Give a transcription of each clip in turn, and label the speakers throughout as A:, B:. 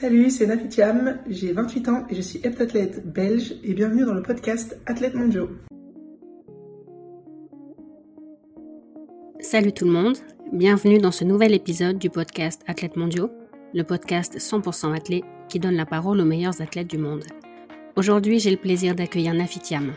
A: Salut, c'est Nafi Thiam, j'ai 28 ans et je suis heptathlète belge et bienvenue dans le podcast Athlète mondiaux.
B: Salut tout le monde, bienvenue dans ce nouvel épisode du podcast Athlète mondiaux, le podcast 100% athlète qui donne la parole aux meilleurs athlètes du monde. Aujourd'hui, j'ai le plaisir d'accueillir Nafi Thiam.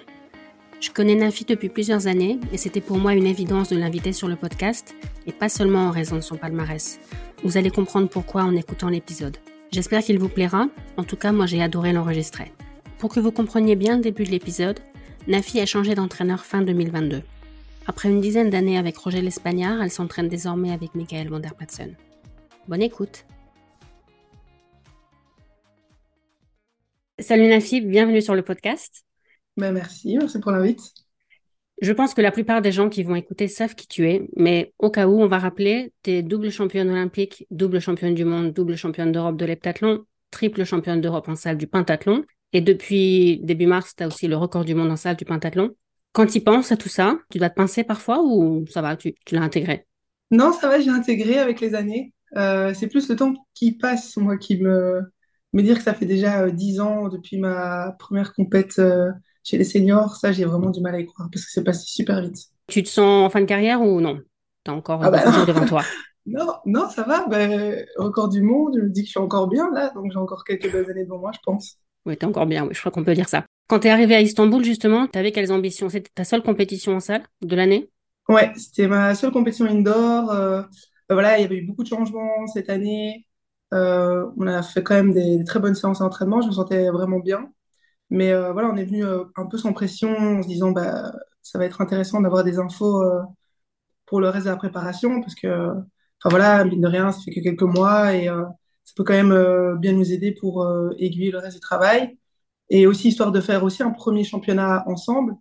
B: Je connais Nafi depuis plusieurs années et c'était pour moi une évidence de l'inviter sur le podcast et pas seulement en raison de son palmarès. Vous allez comprendre pourquoi en écoutant l'épisode. J'espère qu'il vous plaira. En tout cas, moi j'ai adoré l'enregistrer. Pour que vous compreniez bien le début de l'épisode, Nafi a changé d'entraîneur fin 2022. Après une dizaine d'années avec Roger L'Espagnard, elle s'entraîne désormais avec Michael Van Der Bonne écoute. Salut Nafi, bienvenue sur le podcast.
A: Ben merci, merci pour l'invite.
B: Je pense que la plupart des gens qui vont écouter savent qui tu es, mais au cas où, on va rappeler, tu es double championne olympique, double championne du monde, double championne d'Europe de l'heptathlon, triple championne d'Europe en salle du pentathlon. Et depuis début mars, tu as aussi le record du monde en salle du pentathlon. Quand tu penses à tout ça, tu dois te pincer parfois ou ça va, tu, l'as intégré?
A: Non, ça va, j'ai intégré avec les années. Euh, c'est plus le temps qui passe, moi, qui me, me dire que ça fait déjà euh, dix ans depuis ma première compète euh, chez les seniors, ça, j'ai vraiment du mal à y croire parce que c'est passé super vite.
B: Tu te sens en fin de carrière ou non? Tu as encore ah bah devant toi
A: Non, non, ça va. Ben, record du monde, je me dis que je suis encore bien là, donc j'ai encore quelques années devant moi, je pense.
B: Oui, tu es encore bien, oui, je crois qu'on peut dire ça. Quand tu es arrivé à Istanbul, justement, tu avais quelles ambitions? C'était ta seule compétition en salle de l'année?
A: Ouais, c'était ma seule compétition indoor. Euh, ben voilà, il y avait eu beaucoup de changements cette année. Euh, on a fait quand même des, des très bonnes séances d'entraînement, je me sentais vraiment bien. Mais euh, voilà, on est venu euh, un peu sans pression, en se disant bah ça va être intéressant d'avoir des infos euh, pour le reste de la préparation, parce que enfin voilà, mine de rien, ça fait que quelques mois et ça peut quand même bien nous aider pour aiguiller le reste du travail. Et aussi histoire de faire aussi un premier championnat ensemble,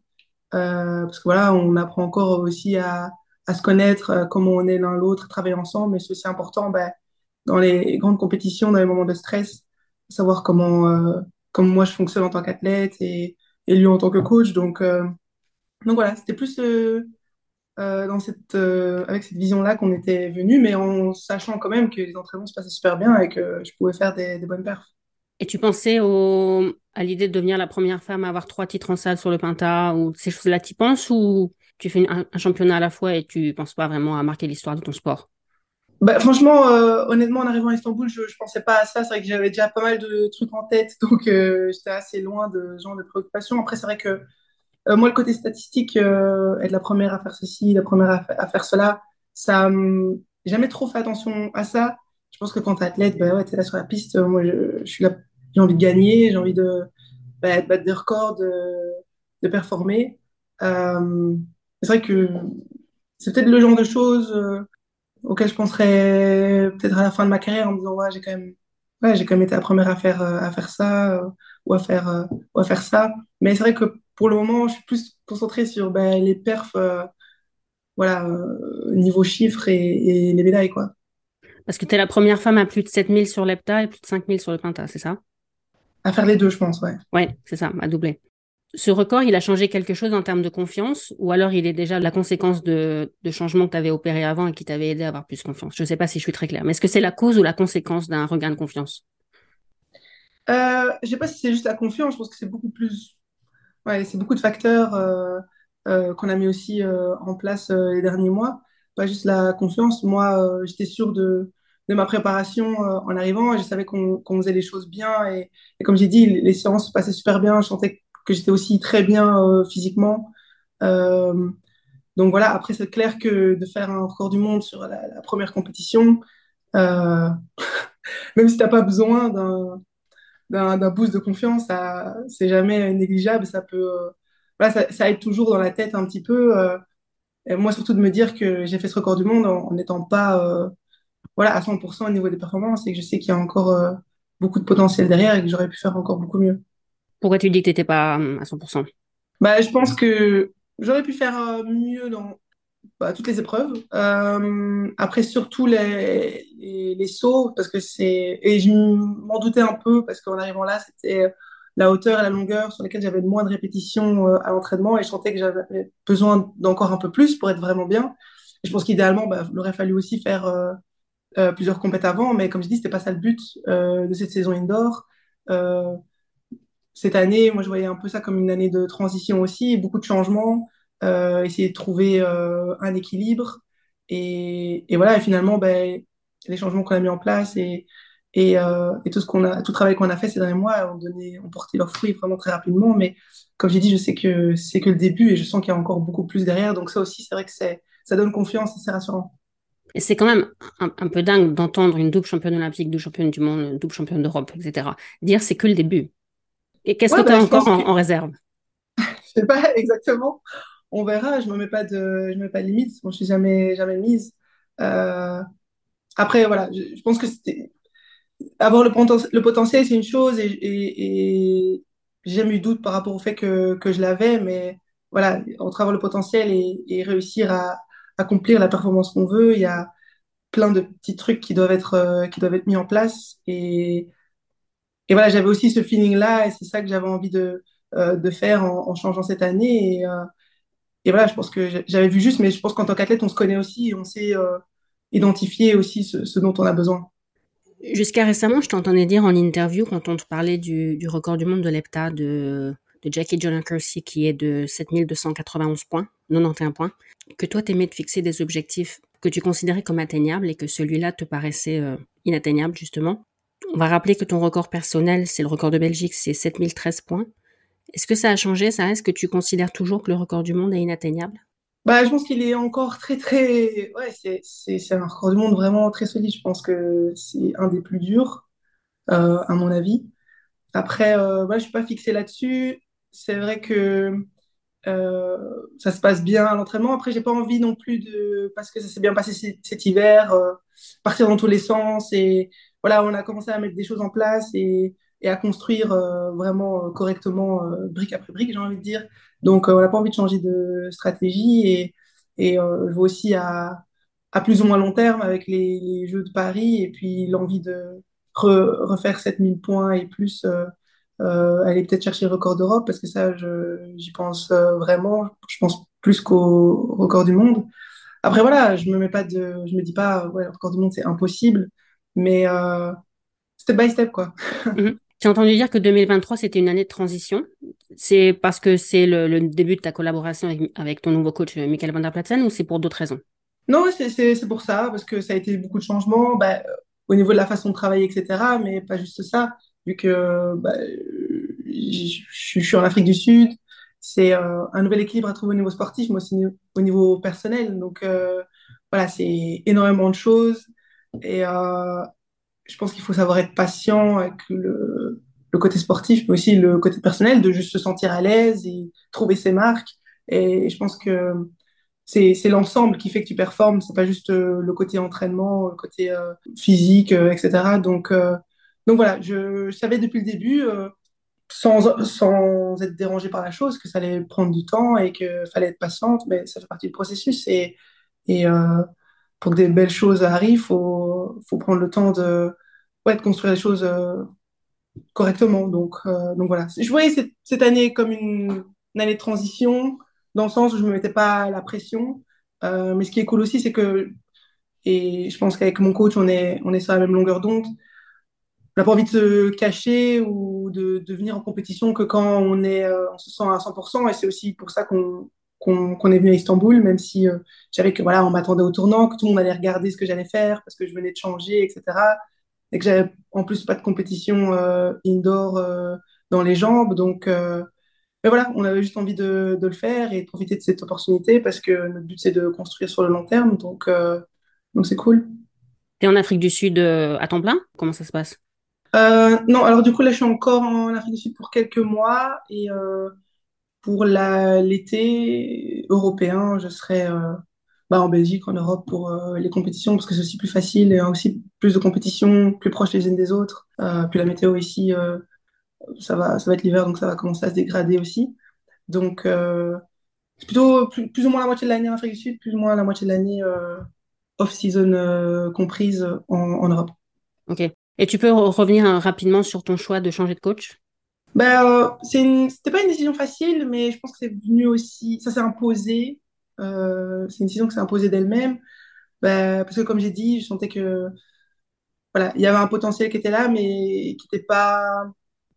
A: parce que voilà, on apprend encore aussi à, se connaître, comment on est l'un l'autre, travailler ensemble, mais c'est aussi important bah, dans les grandes compétitions, dans les moments de stress, savoir comment comme moi je fonctionne en tant qu'athlète et, lui en tant que coach. Donc, euh, donc voilà, c'était plus euh, euh, dans cette, avec cette vision-là qu'on était venu, mais en sachant quand même que les entraînements se passaient super bien et que je pouvais faire des, bonnes perfs.
B: Et tu pensais au, à l'idée de devenir la première femme à avoir trois titres en salle sur le Penta ou ces choses-là, tu penses ou tu fais un, championnat à la fois et tu penses pas vraiment à marquer l'histoire de ton sport?
A: Bah, franchement, euh, honnêtement, en arrivant à Istanbul, je, je pensais pas à ça. C'est vrai que j'avais déjà pas mal de trucs en tête, donc euh, j'étais assez loin de ce genre de préoccupations. Après, c'est vrai que euh, moi, le côté statistique, être la première à faire ceci, la première à, faire cela, ça, j'ai jamais trop fait attention à ça. Je pense que quand t'es athlète, bah ouais, t'es là sur la piste. moi, je, je suis là, j'ai envie de gagner, j'ai envie de, bah, battre des records, de, de performer. c'est vrai que c'est peut-être le genre de choses auquel je penserais peut-être à la fin de ma carrière en me disant ouais j'ai quand même ouais, j'ai quand même été la première à faire euh, à faire ça euh, ou à faire euh, ou à faire ça. Mais c'est vrai que pour le moment je suis plus concentrée sur ben, les perfs voilà niveau chiffres et, et, les médailles quoi.
B: Parce que tu es la première femme à plus de 7000 sur l'hepta et plus de 5000 sur le penta c'est ça?
A: À faire les deux je pense ouais.
B: Ouais c'est ça à doubler ce record, il a changé quelque chose en termes de confiance ou alors il est déjà la conséquence de, changements que tu avais opérés avant et qui t'avaient aidé à avoir plus confiance? Je ne sais pas si je suis très claire, mais est-ce que c'est la cause ou la conséquence d'un regain de confiance?
A: Euh, Je ne sais pas si c'est juste la confiance, je pense que c'est beaucoup plus... Ouais, c'est beaucoup de facteurs euh, euh, qu'on a mis aussi en place les derniers mois. Pas juste la confiance. Moi, j'étais sûre de, ma préparation en arrivant je savais qu'on faisait les choses bien. Et, comme j'ai dit, les séances passaient super bien. Je sentais que j'étais aussi très bien euh, physiquement. Euh, donc voilà, après, c'est clair que de faire un record du monde sur la, première compétition, euh, même si tu n'as pas besoin d'un boost de confiance, c'est jamais négligeable. Ça peut, voilà, ça, aide toujours dans la tête un petit peu. et moi, surtout de me dire que j'ai fait ce record du monde en n'étant pas voilà, à 100% au niveau des performances et que je sais qu'il y a encore beaucoup de potentiel derrière et que j'aurais pu faire encore beaucoup mieux.
B: Pourquoi tu dis que tu n'étais pas hum, à 100%
A: bah, Je pense que j'aurais pu faire euh, mieux dans bah, toutes les épreuves. Euh, après, surtout les, sauts, parce que c'est. Et je m'en doutais un peu, parce qu'en arrivant là, c'était la hauteur et la longueur sur lesquelles j'avais moins de répétitions euh, à l'entraînement et je sentais que j'avais besoin d'encore un peu plus pour être vraiment bien. Je pense qu'idéalement, bah, il aurait fallu aussi faire plusieurs compètes avant, mais comme je dis, c'était pas ça le but de cette saison indoor. Cette année, moi, je voyais un peu ça comme une année de transition aussi, beaucoup de changements, essayer de trouver un équilibre. Et, voilà, et finalement, ben, les changements qu'on a mis en place euh, et tout ce qu'on a, tout le travail qu'on a fait ces derniers mois ont porté leurs fruits vraiment très rapidement. Mais comme j'ai dit, je sais que c'est que le début et je sens qu'il y a encore beaucoup plus derrière. Donc ça aussi, c'est vrai que ça donne confiance et c'est rassurant.
B: C'est quand même un, peu dingue d'entendre une double championne olympique, double championne du monde, double championne d'Europe, etc. Dire c'est que le début. Et qu'est-ce que tu as bah, encore en, réserve?
A: Je sais pas exactement. On verra. Je me mets pas de, je me mets pas de limite. Bon, je suis jamais, jamais mise. Euh... Après, voilà, je, je pense que c'était avoir le, le potentiel, c'est une chose, et, et, j'ai jamais eu doute par rapport au fait que, que je l'avais, mais voilà, entre avoir le potentiel et, et réussir à, accomplir la performance qu'on veut, il y a plein de petits trucs qui doivent être, euh, qui doivent être mis en place. Et, et voilà, j'avais aussi ce feeling-là, et c'est ça que j'avais envie de, euh, de faire en, changeant cette année. Et, euh, voilà, je pense que j'avais vu juste, mais je pense qu'en tant qu'athlète, on se connaît aussi, et on sait identifier aussi ce, ce dont on a besoin.
B: Jusqu'à récemment, je t'entendais dire en interview, quand on te parlait du, du record du monde de l'EPTA de, de Jackie John Kersey, qui est de 7291 points, 91 points, que toi, t'aimais de fixer des objectifs que tu considérais comme atteignables et que celui-là te paraissait euh, inatteignable, justement. On va rappeler que ton record personnel, c'est le record de Belgique, c'est 7013 points. Est-ce que ça a changé Ça? Est-ce que tu considères toujours que le record du monde est inatteignable?
A: Bah, je pense qu'il est encore très, très. Ouais, c'est, c'est, un record du monde vraiment très solide. Je pense que c'est un des plus durs, euh, à mon avis. Après, euh, ouais, je suis pas fixée là-dessus. C'est vrai que euh, ça se passe bien à l'entraînement. Après, j'ai pas envie non plus de, parce que ça s'est bien passé cet, hiver, euh, partir dans tous les sens. Et voilà, on a commencé à mettre des choses en place et, à construire euh, vraiment correctement, brique après brique, j'ai envie de dire. Donc, euh, on n'a pas envie de changer de stratégie et, euh, je vois aussi à, plus ou moins long terme avec les, Jeux de Paris et puis l'envie de refaire 7000 points et plus, euh, euh, aller peut-être chercher le record d'Europe parce que ça, j'y pense euh, vraiment. Je pense plus qu'au record du monde. Après, voilà, je me me dis pas, ouais, le record du monde, c'est impossible, mais euh, step by step, quoi.
B: Mhm. J'ai entendu dire que 2023, c'était une année de transition. C'est parce que c'est le, début de ta collaboration avec, ton nouveau coach, Michael Van der Platsen, ou c'est pour d'autres raisons?
A: Non, c'est pour ça, parce que ça a été beaucoup de changements bah, au niveau de la façon de travailler, etc. Mais pas juste ça, vu que bah, je, suis en Afrique du Sud. C'est euh, un nouvel équilibre à trouver au niveau sportif, mais aussi au niveau personnel. Donc euh, voilà, c'est énormément de choses. Et, euh, je pense qu'il faut savoir être patient avec le, côté sportif, mais aussi le côté personnel, de juste se sentir à l'aise et trouver ses marques. Et je pense que c'est l'ensemble qui fait que tu performes, c'est pas juste euh, le côté entraînement, le côté euh, physique, etc. Donc, donc voilà, je, savais depuis le début, sans, sans être dérangé par la chose, que ça allait prendre du temps et qu'il fallait être patiente, mais ça fait partie du processus. Et pour que des belles choses arrivent, il faut, faut prendre le temps de, ouais, de construire les choses euh, correctement. Donc, euh, donc voilà. Je voyais cette, cette année comme une, année de transition, dans le sens où je ne me mettais pas la pression. Euh, mais ce qui est cool aussi, c'est que, et je pense qu'avec mon coach, on est, on est sur la même longueur d'onde. On n'a pas envie de se cacher ou de, de venir en compétition que quand on, est, on se sent à 100%. Et c'est aussi pour ça qu'on qu'on est venu à Istanbul, même si euh, j'avais que voilà, on m'attendait au tournant, que tout le monde allait regarder ce que j'allais faire parce que je venais de changer, etc. Et que j'avais en plus pas de compétition euh, indoor euh, dans les jambes, donc mais voilà, on avait juste envie de, de, le faire et de profiter de cette opportunité parce que notre but c'est de construire sur le long terme, donc donc c'est cool.
B: Tu es en Afrique du Sud à temps plein? Comment ça se passe?
A: Non, alors du coup là je suis encore en Afrique du Sud pour quelques mois et pour l'été européen, je serai euh, bah, en Belgique, en Europe pour euh, les compétitions parce que c'est aussi plus facile et aussi plus de compétitions plus proches les unes des autres. Euh, puis la météo ici, ça va, ça va être l'hiver donc ça va commencer à se dégrader aussi. Donc c'est plutôt plus, plus, ou moins la moitié de l'année en Afrique du Sud, plus ou moins la moitié de l'année off-season comprise en, en Europe.
B: Ok. Et tu peux revenir rapidement sur ton choix de changer de coach?
A: Ben, euh, c'est c'était pas une décision facile, mais je pense que c'est venu aussi, ça s'est imposé. Euh, c'est une décision qui s'est imposée d'elle-même. Ben, parce que comme j'ai dit, je sentais que voilà, il y avait un potentiel qui était là, mais qui n'était pas,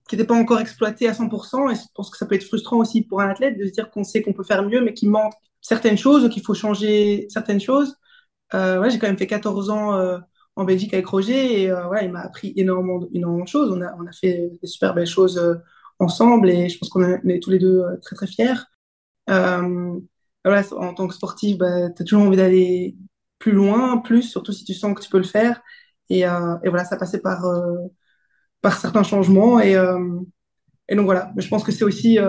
A: qui n'était pas encore exploité à 100%. Et je pense que ça peut être frustrant aussi pour un athlète de se dire qu'on sait qu'on peut faire mieux, mais qu'il manque certaines choses ou qu'il faut changer certaines choses. Euh, ouais, j'ai quand même fait 14 ans euh, en Belgique avec Roger et euh, ouais, il m'a appris énormément, énormément de choses. On a, on a fait des super belles choses euh, ensemble et je pense qu'on est tous les deux euh, très très fiers. Voilà, en tant que sportif, bah, tu as toujours envie d'aller plus loin, plus, surtout si tu sens que tu peux le faire. Et, et voilà, ça passait par, par certains changements. Et, et donc voilà, je pense que c'est aussi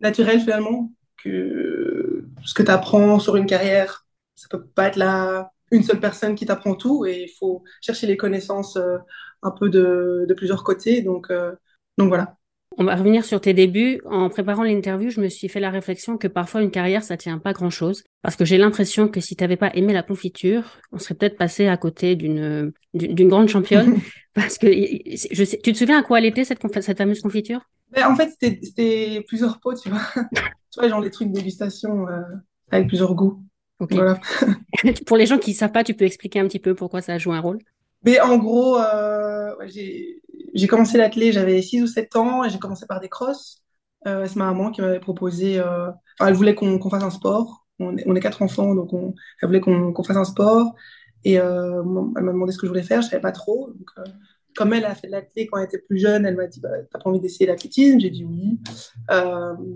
A: naturel finalement que ce que tu apprends sur une carrière, ça peut pas être là une seule personne qui t'apprend tout et il faut chercher les connaissances euh, un peu de, de plusieurs côtés. Donc, euh, donc voilà.
B: On va revenir sur tes débuts. En préparant l'interview, je me suis fait la réflexion que parfois une carrière, ça tient pas grand-chose. Parce que j'ai l'impression que si tu n'avais pas aimé la confiture, on serait peut-être passé à côté d'une d'une grande championne. parce que je sais, tu te souviens à quoi elle était cette, cette fameuse confiture?
A: Mais En fait, c'était plusieurs pots, tu vois. tu vois, genre les trucs de dégustation euh, avec plusieurs goûts.
B: Okay. Voilà. Pour les gens qui ne savent pas, tu peux expliquer un petit peu pourquoi ça joue un rôle?
A: Mais en gros, euh, j'ai commencé l'athlé, j'avais 6 ou 7 ans, et j'ai commencé par des crosses. Euh, c'est ma maman qui m'avait proposé, euh, enfin, elle voulait qu'on qu fasse un sport. On est, on est, quatre enfants, donc on, elle voulait qu'on qu fasse un sport. Et elle m'a demandé ce que je voulais faire, je savais pas trop. Donc, comme elle a fait l'athlé quand elle était plus jeune, elle m'a dit bah, T'as pas envie d'essayer l'athlétisme? J'ai dit oui.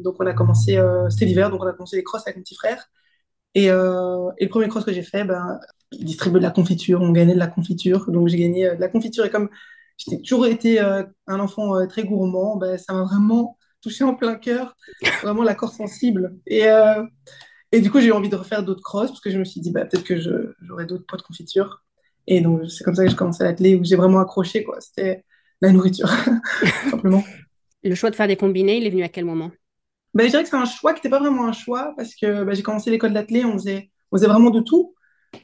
A: Donc, on a commencé, c'était l'hiver, donc on a commencé les crosses avec mon petit frère. Et, euh, et, le premier cross que j'ai fait, ben, ils distribuaient de la confiture, on gagnait de la confiture. Donc j'ai gagné de la confiture. Et comme j'ai toujours été euh, un enfant euh, très gourmand, ben, ça m'a vraiment touché en plein cœur, vraiment la corde sensible. Et, et du coup, j'ai eu envie de refaire d'autres crosses parce que je me suis dit, bah, peut-être que j'aurais d'autres pots de confiture. Et donc c'est comme ça que j'ai commencé à l'atelier où j'ai vraiment accroché. quoi. C'était la nourriture, simplement.
B: Le choix de faire des combinés, il est venu à quel moment?
A: Ben, je dirais que c'est un choix qui n'était pas vraiment un choix parce que ben, j'ai commencé l'école d'athlé, on faisait, on faisait vraiment de tout.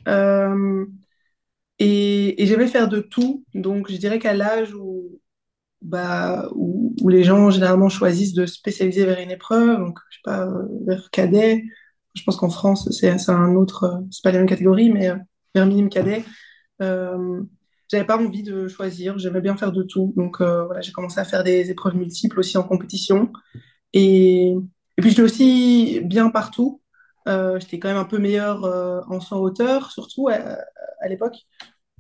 A: Euh, et, j'aimais faire de tout. Donc, je dirais qu'à l'âge où, bah, où, les gens généralement choisissent de spécialiser vers une épreuve, donc, je sais pas, vers cadet, je pense qu'en France, c'est un autre, c'est pas la même catégorie, mais vers minime cadet, euh, j'avais pas envie de choisir, j'aimais bien faire de tout. Donc, euh, voilà, j'ai commencé à faire des épreuves multiples aussi en compétition. Et, et puis, j'étais aussi bien partout. Euh, j'étais quand même un peu meilleure euh, en saut hauteur, surtout à, à l'époque.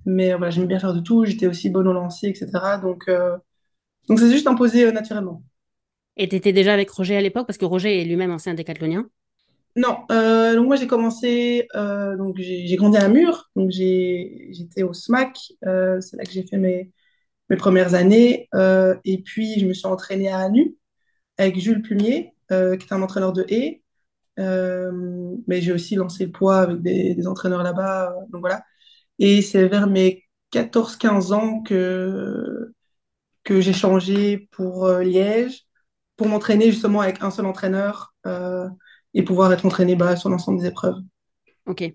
A: Mais voilà, j'aimais bien faire de tout. J'étais aussi bonne au lancer, etc. Donc, euh, donc c'est juste imposé euh, naturellement.
B: Et tu étais déjà avec Roger à l'époque? Parce que Roger est lui-même ancien décathlonien.
A: Non, euh, donc moi j'ai commencé, donc j'ai grandi à Namur, donc j'étais au SMAC, c'est là que j'ai fait mes, mes premières années. et puis je me suis entraînée à Anu, avec Jules Plumier, euh, qui est un entraîneur de haie. Euh, mais j'ai aussi lancé le poids avec des, entraîneurs là-bas. donc voilà. Et c'est vers mes 14-15 ans que, que j'ai changé pour euh, Liège, pour m'entraîner justement avec un seul entraîneur euh, et pouvoir être entraîné bah, sur l'ensemble des épreuves.
B: Ok.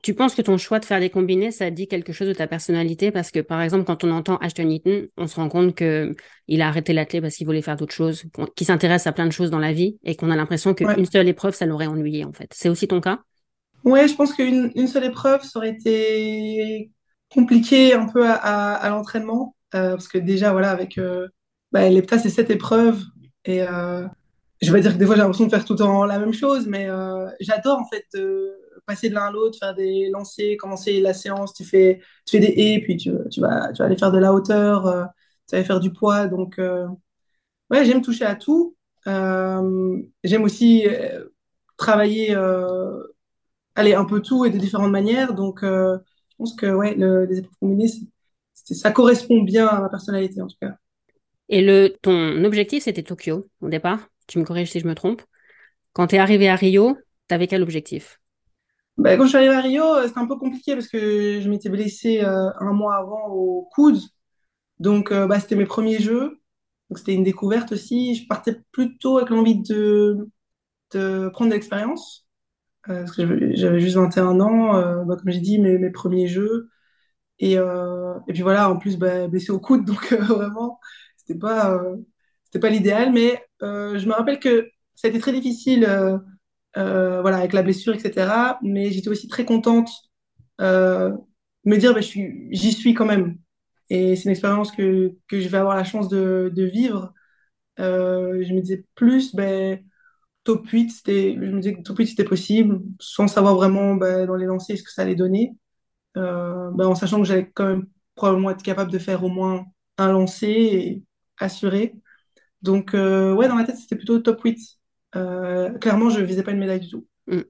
B: Tu penses que ton choix de faire des combinés, ça dit quelque chose de ta personnalité? Parce que, par exemple, quand on entend Ashton Eaton, on se rend compte qu'il a arrêté l'athlète parce qu'il voulait faire d'autres choses, qu'il s'intéresse à plein de choses dans la vie et qu'on a l'impression qu'une ouais. seule épreuve, ça l'aurait ennuyé, en fait. C'est aussi ton cas?
A: Ouais, je pense qu'une une seule épreuve, ça aurait été compliqué un peu à, à, à l'entraînement. Euh, parce que déjà, voilà, avec euh, bah, l'EPTA, c'est sept épreuves. Et euh, je vais dire que des fois, j'ai l'impression de faire tout le temps la même chose, mais euh, j'adore, en fait passer de l'un à l'autre, faire des lancers, commencer la séance, tu fais, tu fais des haies, puis tu, vas, tu vas aller faire de la hauteur, euh, tu vas aller faire du poids. Donc, euh, ouais, j'aime toucher à tout. Euh, j'aime aussi travailler, aller un peu tout et de différentes manières. Donc, je pense que ouais, le, les épreuves combinées, ça correspond bien à ma personnalité, en tout cas.
B: Et le, ton objectif, c'était Tokyo, au départ? Tu me corriges si je me trompe. Quand tu es arrivé à Rio, tu avais quel objectif?
A: Bah, quand je suis arrivée à Rio, c'était un peu compliqué parce que je m'étais blessée euh, un mois avant au coude. Donc, euh, bah, c'était mes premiers jeux. Donc, c'était une découverte aussi. Je partais plutôt avec l'envie de, de prendre de l'expérience. Euh, parce que j'avais juste 21 ans, bah, comme j'ai dit, mes, mes, premiers jeux. Et, et puis voilà, en plus, bah, blessée au coude. Donc, vraiment, c'était pas, c'était pas l'idéal. Mais je me rappelle que ça a été très difficile euh, voilà, avec la blessure, etc. Mais j'étais aussi très contente euh, de me dire, bah, j'y suis quand même. Et c'est une expérience que, que je vais avoir la chance de, vivre. Euh, je me disais plus, ben, top 8, c'était, je me disais que top 8 c'était possible, sans savoir vraiment ben, dans les lancers ce que ça allait donner. Euh, ben, en sachant que j'allais quand même probablement être capable de faire au moins un lancer et assuré. Donc, euh, ouais, dans ma tête, c'était plutôt top 8. Euh, clairement, je ne visais pas une médaille du tout. Mm.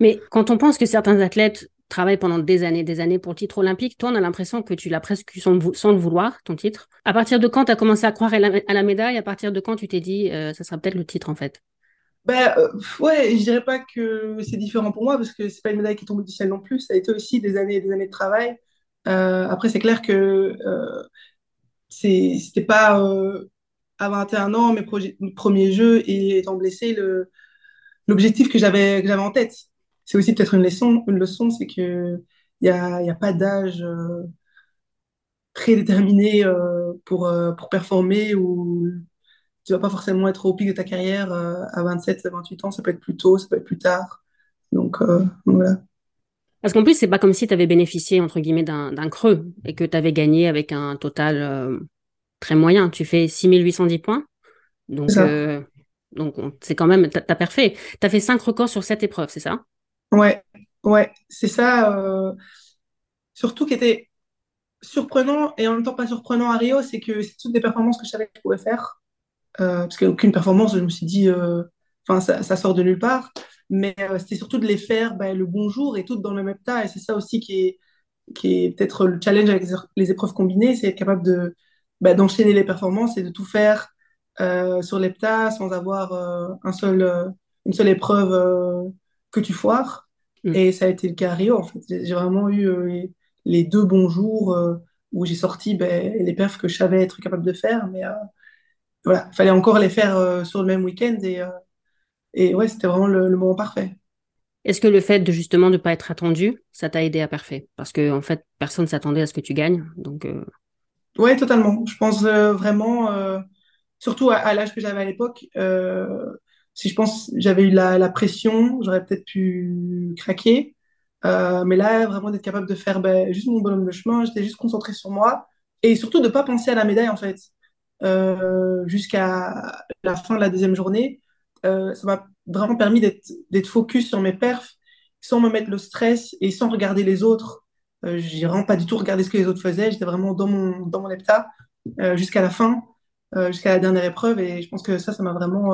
B: Mais quand on pense que certains athlètes travaillent pendant des années, des années pour le titre olympique, toi, on a l'impression que tu l'as presque sans, sans, le vouloir, ton titre. À partir de quand tu as commencé à croire à la, médaille? À partir de quand tu t'es dit, euh, ça sera peut-être le titre, en fait?
A: Ben, euh, ouais, je dirais pas que c'est différent pour moi parce que c'est pas une médaille qui tombe du ciel non plus. Ça a été aussi des années et des années de travail. Euh, après, c'est clair que c'était pas à 21 ans mes, premiers jeux et étant blessé le l'objectif que j'avais en tête. C'est aussi peut-être une leçon, une leçon, c'est que il y a, y a pas d'âge euh, prédéterminé euh, pour pour performer ou tu vas pas forcément être au pic de ta carrière euh, à 27, 28 ans, ça peut être plus tôt, ça peut être plus tard. Donc, euh, voilà.
B: Parce qu'en plus, c'est pas comme si tu avais bénéficié, entre guillemets, d'un creux et que tu avais gagné avec un total euh, très moyen. Tu fais 6810 points. Donc, donc c'est quand même, tu as, parfait. Tu as fait 5 records sur 7 épreuves, c'est ça?
A: Ouais, ouais, c'est ça. surtout qui était surprenant et en même temps pas surprenant à Rio, c'est que c'est toutes des performances que je savais que je pouvais faire. Euh, parce qu'aucune performance, je me suis dit, euh, enfin, ça, ça, sort de nulle part. Mais euh, c'était surtout de les faire ben, le bon jour et toutes dans le même état. Et c'est ça aussi qui est, qui est peut-être le challenge avec les épreuves combinées, c'est être capable de, ben, d'enchaîner les performances et de tout faire sur l'hepta sans avoir un seul, une seule épreuve que tu foires. Mm. Et ça a été le cas à Rio, en fait. J'ai vraiment eu les deux bons jours où j'ai sorti ben, les perfs que je savais être capable de faire, mais voilà, fallait encore les faire euh, sur le même week-end et, euh, et ouais, c'était vraiment le, moment parfait.
B: Est-ce que le fait de justement ne pas être attendu, ça t'a aidé à parfait Parce que en fait, personne s'attendait à ce que tu gagnes, donc. Euh...
A: Ouais, totalement. Je pense euh, vraiment, surtout à, l'âge que j'avais à l'époque, si je pense j'avais eu la, la pression, j'aurais peut-être pu craquer. mais là, vraiment d'être capable de faire ben, juste mon bonhomme de chemin, j'étais juste concentré sur moi et surtout de pas penser à la médaille en fait. Euh, jusqu'à la fin de la deuxième journée, euh, ça m'a vraiment permis d'être focus sur mes perfs sans me mettre le stress et sans regarder les autres. Euh, j'ai vraiment pas du tout regardé ce que les autres faisaient. J'étais vraiment dans mon, dans mon euh, jusqu'à la fin, euh, jusqu'à la dernière épreuve. Et je pense que ça, ça m'a vraiment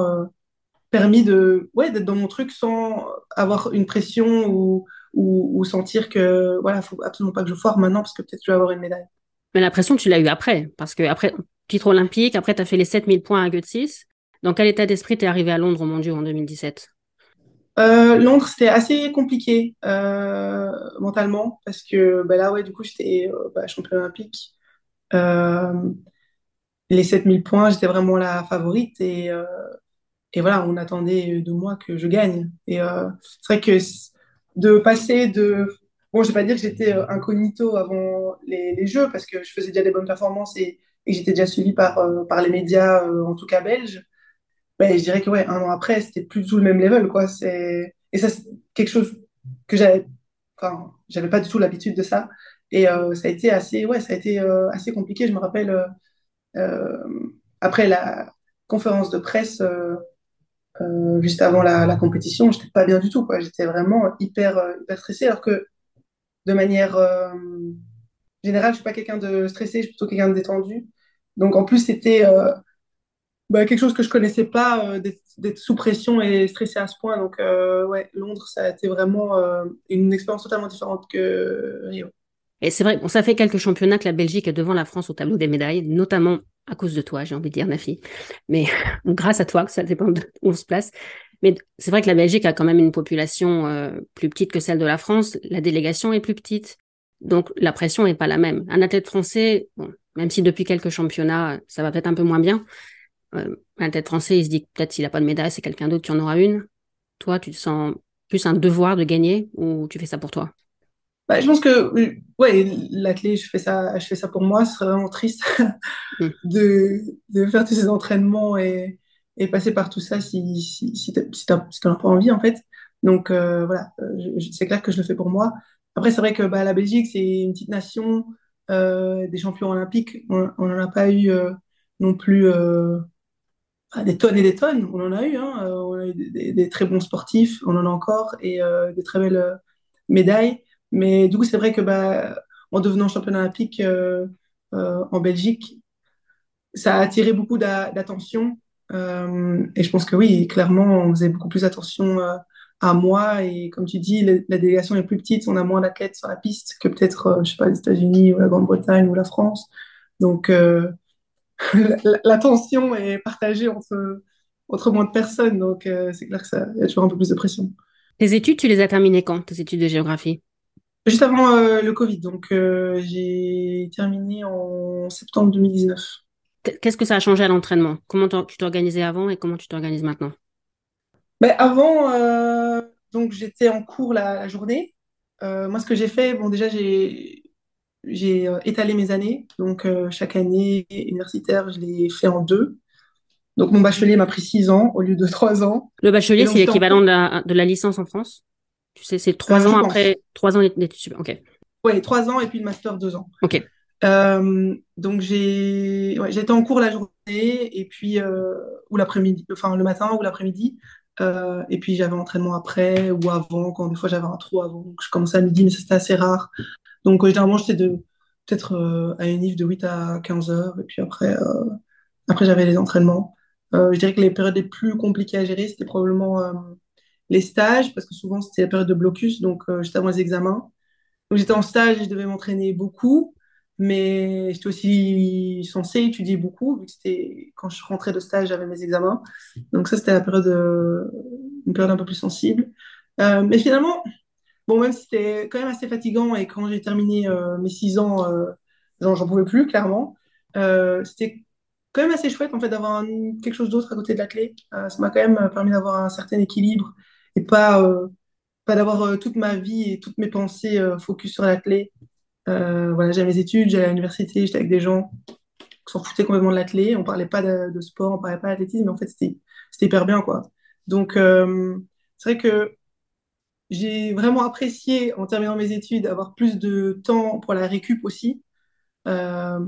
A: permis de, ouais, d'être dans mon truc sans avoir une pression ou, ou, sentir que voilà, faut absolument pas que je foire maintenant parce que peut-être je vais avoir une médaille.
B: Mais la pression, tu l'as eu après, parce que après, titre olympique, après, tu as fait les 7000 points à Götzis. Dans quel état d'esprit t'es arrivé à Londres au Mondiaux en 2017
A: euh, Londres, c'était assez compliqué euh, mentalement, parce que bah là, ouais, du coup, j'étais euh, bah, champion olympique. Les 7000 points, j'étais vraiment la favorite, et, voilà, on attendait de moi que je gagne. Et c'est vrai que de passer de Bon, je vais pas dire que j'étais incognito avant les, Jeux parce que je faisais déjà des bonnes performances et, j'étais déjà suivi par, par les médias, en tout cas belges. Ben, je dirais que ouais, un an après, c'était plus tout le même level, quoi. Et ça, c'est quelque chose que j'avais, enfin, j'avais pas du tout l'habitude de ça. Et ça a été assez, ouais, ça a été assez compliqué. Je me rappelle, après la conférence de presse, juste avant la, la compétition, j'étais pas bien du tout. J'étais vraiment hyper, hyper stressée alors que de manière euh, générale, je suis pas quelqu'un de stressé, je suis plutôt quelqu'un de détendu. Donc en plus, c'était euh, bah, quelque chose que je connaissais pas, euh, d'être sous pression et stressé à ce point. Donc ouais, Londres, ça a été vraiment une expérience totalement différente que Rio.
B: Et c'est vrai, bon, ça fait quelques championnats que la Belgique est devant la France au tableau des médailles, notamment à cause de toi, j'ai envie de dire, Nafi. Mais grâce à toi, ça dépend de où on se place. Mais c'est vrai que la Belgique a quand même une population euh, plus petite que celle de la France. La délégation est plus petite. Donc la pression n'est pas la même. Un athlète français, même si depuis quelques championnats, ça va peut-être un peu moins bien, euh, un athlète français, il se dit que peut-être s'il n'a pas de médaille, c'est quelqu'un d'autre qui en aura une. Toi, tu te sens plus un devoir de gagner ou tu fais ça pour toi?
A: Bah, je pense que ouais, l'athlète, je fais ça, je fais ça pour moi. Ce serait vraiment triste mm. de, de faire tous ces entraînements et, et passer par tout ça si, si, si tu si n'as pas envie, en fait. Donc, euh, voilà, c'est clair que je le fais pour moi. Après, c'est vrai que bah, la Belgique, c'est une petite nation. des champions olympiques. On n'en a pas eu non plus des tonnes et des tonnes. On en a eu, hein. on a eu des, très bons sportifs, on en a encore, et des très belles médailles. Mais du coup, c'est vrai que bah, en devenant championne olympique en Belgique, ça a attiré beaucoup d'attention. Euh, et je pense que oui, clairement, on faisait beaucoup plus attention euh, à moi. Et comme tu dis, la, délégation est plus petite, on a moins d'athlètes sur la piste que peut-être, euh, je sais pas, les États-Unis ou la Grande-Bretagne ou la France. Donc, l'attention est partagée entre, entre moins de personnes. Donc, c'est clair que ça y a toujours un peu plus de pression.
B: Tes études, tu les as terminées quand, tes études de géographie?
A: Juste avant le Covid. Donc, j'ai terminé en septembre 2019.
B: Qu'est-ce que ça a changé à l'entraînement? Comment tu t'organisais avant et comment tu t'organises maintenant?
A: Ben, Avant, euh, donc j'étais en cours la, journée. Euh, moi, ce que j'ai fait, bon, déjà, j'ai j'ai euh, étalé mes années. Donc, chaque année universitaire, je l'ai fait en deux. Donc, mon bachelier m'a pris six ans au lieu de trois ans.
B: Le bachelier, c'est l'équivalent de la, de la licence en France? Tu sais, c'est trois ans après, trois ans d'études. Ok.
A: Oui, trois ans et puis le master deux ans.
B: Ok.
A: Euh, donc j'ai ouais, j'étais en cours la journée et puis euh, ou l'après-midi, enfin le matin ou l'après-midi. Euh, et puis j'avais entraînement après ou avant, quand des fois j'avais un trou avant. Donc je commençais à midi, mais c'était assez rare. Donc généralement j'étais peut-être à une IF de 8 à 15 heures. Et puis après, après j'avais les entraînements. je dirais que les périodes les plus compliquées à gérer, c'était probablement les stages, parce que souvent c'était la période de blocus, donc juste avant les examens. Donc j'étais en stage et je devais m'entraîner beaucoup mais j'étais aussi censée étudier beaucoup, vu que c'était quand je rentrais de stage, j'avais mes examens. Donc ça, c'était la période, euh, une période un peu plus sensible. Euh, mais finalement, bon, même si c'était quand même assez fatigant, et quand j'ai terminé euh, mes six ans, j'en pouvais plus, clairement, c'était quand même assez chouette, en fait, d'avoir quelque chose d'autre à côté de la clé. ça m'a quand même permis d'avoir un certain équilibre, et pas, pas d'avoir toute ma vie et toutes mes pensées focus sur la clé. Euh, voilà, j'avais mes études, j'allais à l'université, j'étais avec des gens qui s'en foutaient complètement de l'athlé. On parlait pas de, sport, on parlait pas d'athlétisme, mais en fait, c'était hyper bien, quoi. Donc, euh, c'est vrai que j'ai vraiment apprécié, en terminant mes études, avoir plus de temps pour la récup aussi. Euh,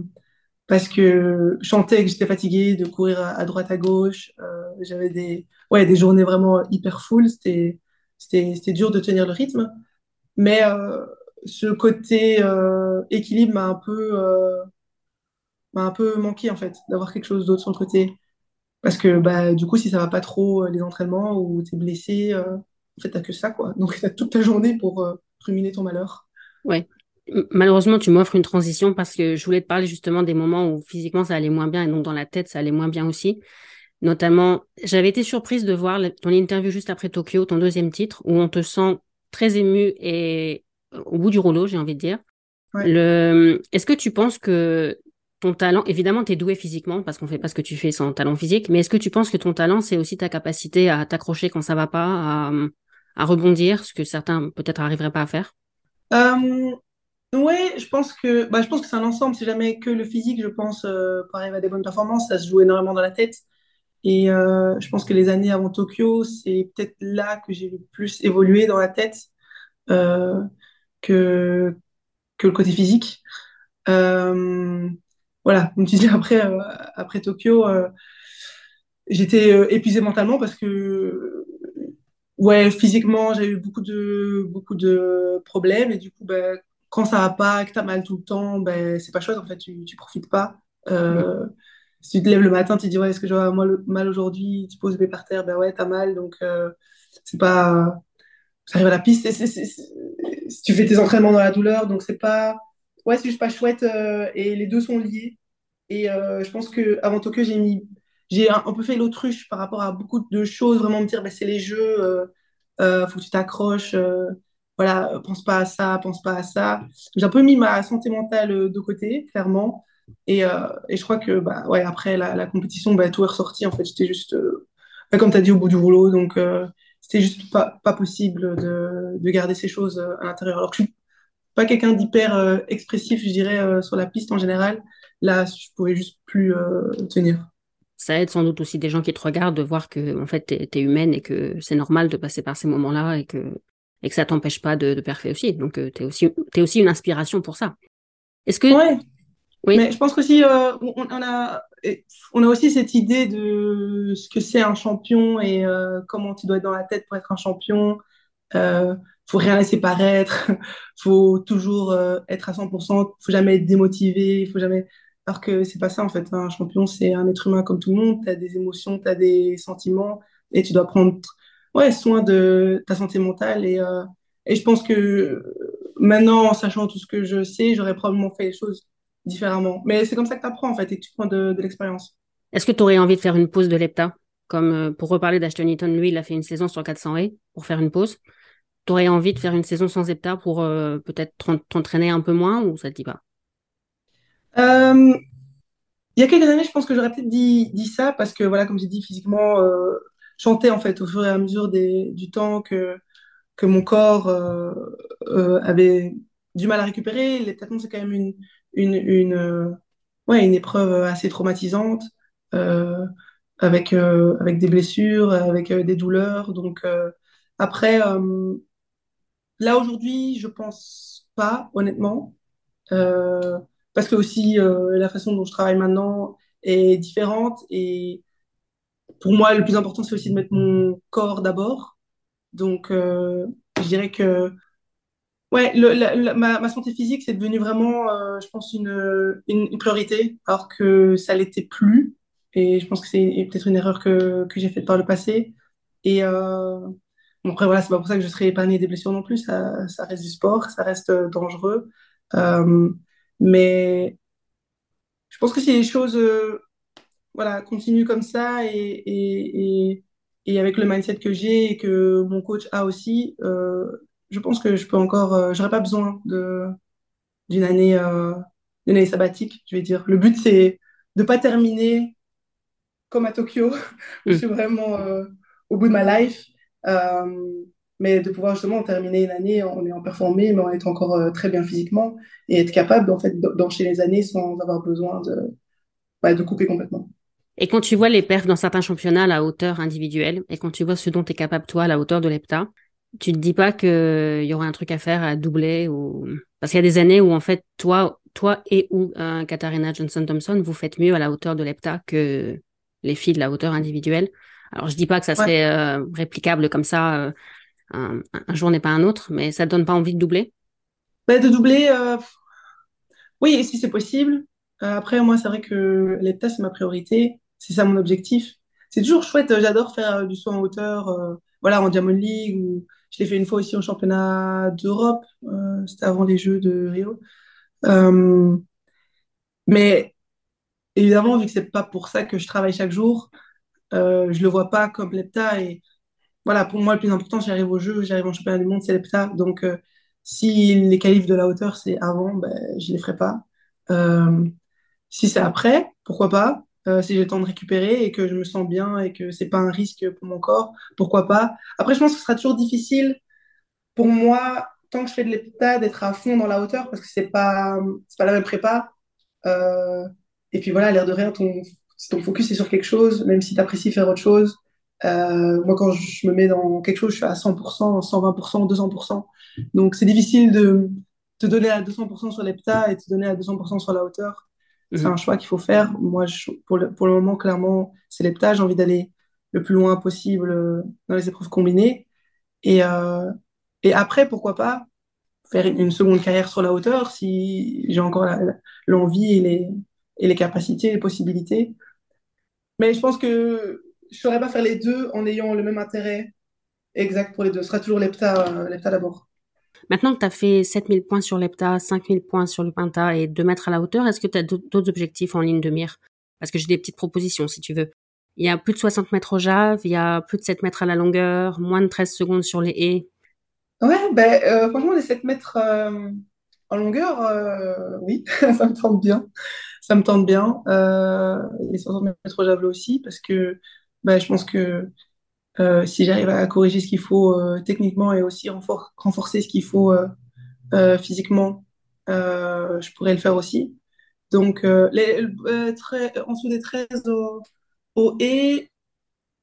A: parce que je sentais que j'étais fatiguée de courir à, droite à gauche. J'avais des, ouais, des journées vraiment hyper full. C'était dur de tenir le rythme. Mais ce côté euh, équilibre m'a un peu euh, un peu manqué en fait d'avoir quelque chose d'autre sur le côté parce que bah du coup si ça va pas trop euh, les entraînements ou t'es blessé en fait t'as que ça quoi. Donc t'as toute ta journée pour ruminer ton malheur.
B: Ouais. Malheureusement tu m'offres une transition parce que je voulais te parler justement des moments où physiquement ça allait moins bien et donc dans la tête ça allait moins bien aussi. Notamment j'avais été surprise de voir ton interview juste après Tokyo ton deuxième titre où on te sent très ému et au bout du rouleau, j'ai envie de dire. Le... Est-ce que tu penses que ton talent, évidemment, tu es doué physiquement parce qu'on fait pas ce que tu fais sans talent physique, mais est-ce que tu penses que ton talent, c'est aussi ta capacité à t'accrocher quand ça va pas, à, rebondir, ce que certains peut-être arriveraient pas à faire?
A: Euh, Oui, je pense que, bah, que c'est un ensemble. C'est jamais que le physique, je pense, euh, pour arriver à des bonnes performances, ça se joue énormément dans la tête. Et euh, je pense que les années avant Tokyo, c'est peut-être là que j'ai le plus évolué dans la tête. Euh, que, que le côté physique. Euh, voilà, comme tu dis, après, après Tokyo, j'étais épuisée mentalement parce que, ouais, physiquement, j'ai eu beaucoup de, beaucoup de problèmes et du coup, ben, quand ça va pas, que tu as mal tout le temps, ben, c'est pas chouette, en fait, tu, tu profites pas. Si tu te lèves le matin, tu te dis, ouais, est-ce que j'aurai mal aujourd'hui Tu poses le par terre, ben ouais, t'as mal, donc c'est pas. Ça arrive à la piste, si tu fais tes entraînements dans la douleur, donc c'est pas. Ouais, c'est juste pas chouette euh, et les deux sont liés. Et euh, je pense que avant Tokyo, j'ai mis. J'ai un, peu fait l'autruche par rapport à beaucoup de choses, vraiment me dire, bah, c'est les jeux, euh, faut que tu t'accroches, voilà, pense pas à ça, pense pas à ça. J'ai un peu mis ma santé mentale de côté, clairement. Et, et, je crois que bah, ouais, après la, compétition, bah, tout est ressorti. En fait, j'étais juste, bah, comme tu as dit, au bout du rouleau. Donc, c'était juste pas, pas possible de, de, garder ces choses euh, à l'intérieur. Alors que je suis pas quelqu'un d'hyper euh, expressif, je dirais, euh, sur la piste en général. Là, je pouvais juste plus tenir.
B: Ça aide sans doute aussi des gens qui te regardent de voir que en fait, tu es, humaine et que c'est normal de passer par ces moments-là et que, et que ça t'empêche pas de, de aussi. Donc, tu es aussi, es aussi une inspiration pour ça. Est-ce que...
A: Ouais,
B: Oui,
A: mais je pense qu'aussi, euh, on, on a, on a aussi cette idée de ce que c'est un champion et euh, comment tu dois être dans la tête pour être un champion. Euh, faut rien laisser paraître, faut toujours euh, être à 100%, faut jamais être démotivé, faut jamais. Alors que c'est pas ça en fait. Un champion, c'est un être humain comme tout le monde. Tu as des émotions, tu as des sentiments et tu dois prendre ouais, soin de ta santé mentale. Et, euh, et je pense que maintenant, en sachant tout ce que je sais, j'aurais probablement fait les choses différemment. Mais c'est comme ça que tu apprends en fait et que tu prends de, l'expérience.
B: Est-ce que tu aurais envie de faire une pause de lepta? Comme euh, pour reparler d'Ashton Eaton, lui, il a fait une saison sur 400 haies pour faire une pause. Tu aurais envie de faire une saison sans lepta pour euh, peut-être t'entraîner un peu moins ou ça te dit pas?
A: Euh, il y a quelques années, je pense que j'aurais peut-être dit, dit ça parce que, voilà, comme j'ai dit, physiquement, euh, chanter en fait au fur et à mesure des, du temps que, que mon corps euh, euh, avait du mal à récupérer. Les tâtons, c'est quand même une, une, une, euh, ouais, une épreuve assez traumatisante euh, avec, avec des blessures, avec des douleurs. Donc, après, là aujourd'hui, je pense pas, honnêtement. Euh, parce que aussi euh, la façon dont je travaille maintenant est différente et pour moi le plus important c'est aussi de mettre mon corps d'abord. Donc euh, je dirais que ouais ma, santé physique c'est devenu vraiment euh, je pense une, une, priorité alors que ça l'était plus. Et je pense que c'est peut-être une erreur que, que j'ai faite par le passé. Et bon, après voilà c'est pas pour ça que je serai épargnée des blessures non plus. Ça, ça reste du sport ça reste dangereux mais je pense que si les choses euh, voilà, continuent comme ça et, et, et, et avec le mindset que j'ai et que mon coach a aussi, euh, je pense que je peux encore, euh, j'aurais pas besoin de, d'une année, d'une année sabbatique, je vais dire. Le but, c'est de pas terminer comme à Tokyo, où je
B: Hmm.
A: suis vraiment au bout de ma life, euh, mais de pouvoir justement terminer une année en ayant performé, mais en étant encore euh, très bien physiquement et être capable en fait, d'enchaîner les années sans avoir besoin de, ouais, de couper complètement.
B: Et quand tu vois les perfs dans certains championnats à la hauteur individuelle, et quand tu vois ce dont tu es capable toi à la hauteur de l'EPTA, tu te dis pas qu'il y aurait un truc à faire à doubler ou... Parce qu'il y a des années où en fait, toi, toi et ou euh, Katharina Johnson-Thompson, vous faites mieux à la hauteur de l'EPTA que les filles de la hauteur individuelle. Alors je dis pas que ça
A: Ouais.
B: serait euh, réplicable comme ça, euh, un, jour n'est pas un autre, mais ça te donne pas envie de doubler?
A: Bah, de doubler, euh, oui, si c'est possible. Euh, après, moi, c'est vrai que l'EPTA, c'est ma priorité. C'est ça mon objectif. C'est toujours chouette. euh, J'adore faire du saut en hauteur, voilà, en Diamond League. Ou je l'ai fait une fois aussi au championnat d'Europe. c'était avant les Jeux de Rio. Mais évidemment, vu que c'est pas pour ça que je travaille chaque jour, euh, je le vois pas comme l'EPTA. Et voilà, pour moi, le plus important, j'arrive au jeu, j'arrive en championnat du monde, c'est l'EPTA. Donc, euh, si les qualifs de la hauteur, c'est avant, ben, je les ferai pas. Euh, Si c'est après, pourquoi pas? Euh, si j'ai le temps de récupérer et que je me sens bien et que c'est pas un risque pour mon corps, pourquoi pas? Après, je pense que ce sera toujours difficile pour moi, tant que je fais de l'heptade, d'être à fond dans la hauteur parce que c'est pas, c'est pas la même prépa. Et puis voilà, l'air de rien, ton, ton focus est sur quelque chose, même si tu apprécies faire autre chose. Euh, moi, quand je me mets dans quelque chose, je suis à 100%, 120%, 200%. Donc, c'est difficile de te donner à 200% sur l'hepta et te donner à 200% sur la hauteur. C'est
B: Mhm.
A: un choix qu'il faut faire. Moi, je- pour le, pour le moment, clairement, c'est l'hepta. J'ai envie d'aller le plus loin possible euh, dans les épreuves combinées. Et, euh, et après, pourquoi pas faire une, seconde carrière sur la hauteur si j'ai encore l'envie et les, et les capacités, les possibilités. Mais je pense que je ne saurais pas faire les deux en ayant le même intérêt exact pour les deux. Ce sera toujours l'hepta, euh, l'hepta d'abord.
B: Maintenant que tu as fait 7000 points sur l'EPTA, 5000 points sur le Penta et 2 mètres à la hauteur, est-ce que tu as d'autres objectifs en ligne de mire? Parce que j'ai des petites propositions si tu veux. Il y a plus de 60 mètres au JAV, il y a plus de 7 mètres à la longueur, moins de 13 secondes sur les haies.
A: Ouais, ben, euh, franchement, les 7 mètres euh, en longueur, euh, oui, ça me tente bien. Ça me tente bien. Les 60 mètres au javelot aussi, parce que ben, je pense que euh, si j'arrive à corriger ce qu'il faut euh, techniquement et aussi renfor- renforcer ce qu'il faut euh, physiquement, je pourrais le faire aussi. Donc, les, en dessous des 13 au, et,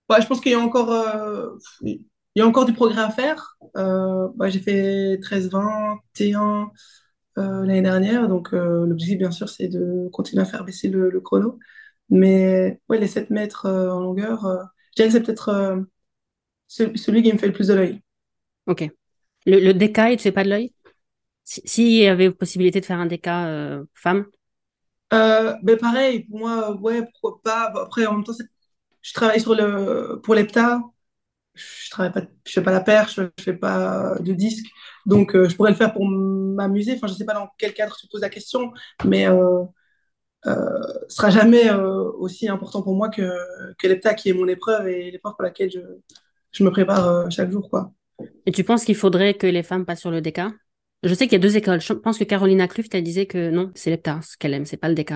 A: ouais, je pense qu'il y a encore, y a encore du progrès à faire. Ouais, j'ai fait 13-20, T1. l'année dernière. Donc, l'objectif, bien sûr, c'est de continuer à faire baisser le chrono. Mais ouais, les 7 mètres en longueur, je dirais que c'est peut-être celui qui me fait le plus de l'œil.
B: Ok. Le, le DK, il te fait pas de l'œil? S'il si y avait possibilité de faire un DK euh, femme?
A: Euh, ben pareil, pour moi, ouais, pourquoi pas. après, en même temps, je travaille sur le, pour l'EPTA. Je travaille pas, je fais pas la perche, je fais pas de disque. Donc, euh, je pourrais le faire pour m'amuser. Enfin, je sais pas dans quel cadre tu poses la question, mais euh, euh, sera jamais aussi important pour moi que, que l'EPTA, qui est mon épreuve et l'épreuve pour laquelle je, je me prépare chaque jour, quoi.
B: Et tu penses qu'il faudrait que les femmes passent sur le DK Je sais qu'il y a deux écoles. Je pense que Carolina Kluft, elle disait que non, c'est l'EPTA ce qu'elle aime, c'est pas le DK.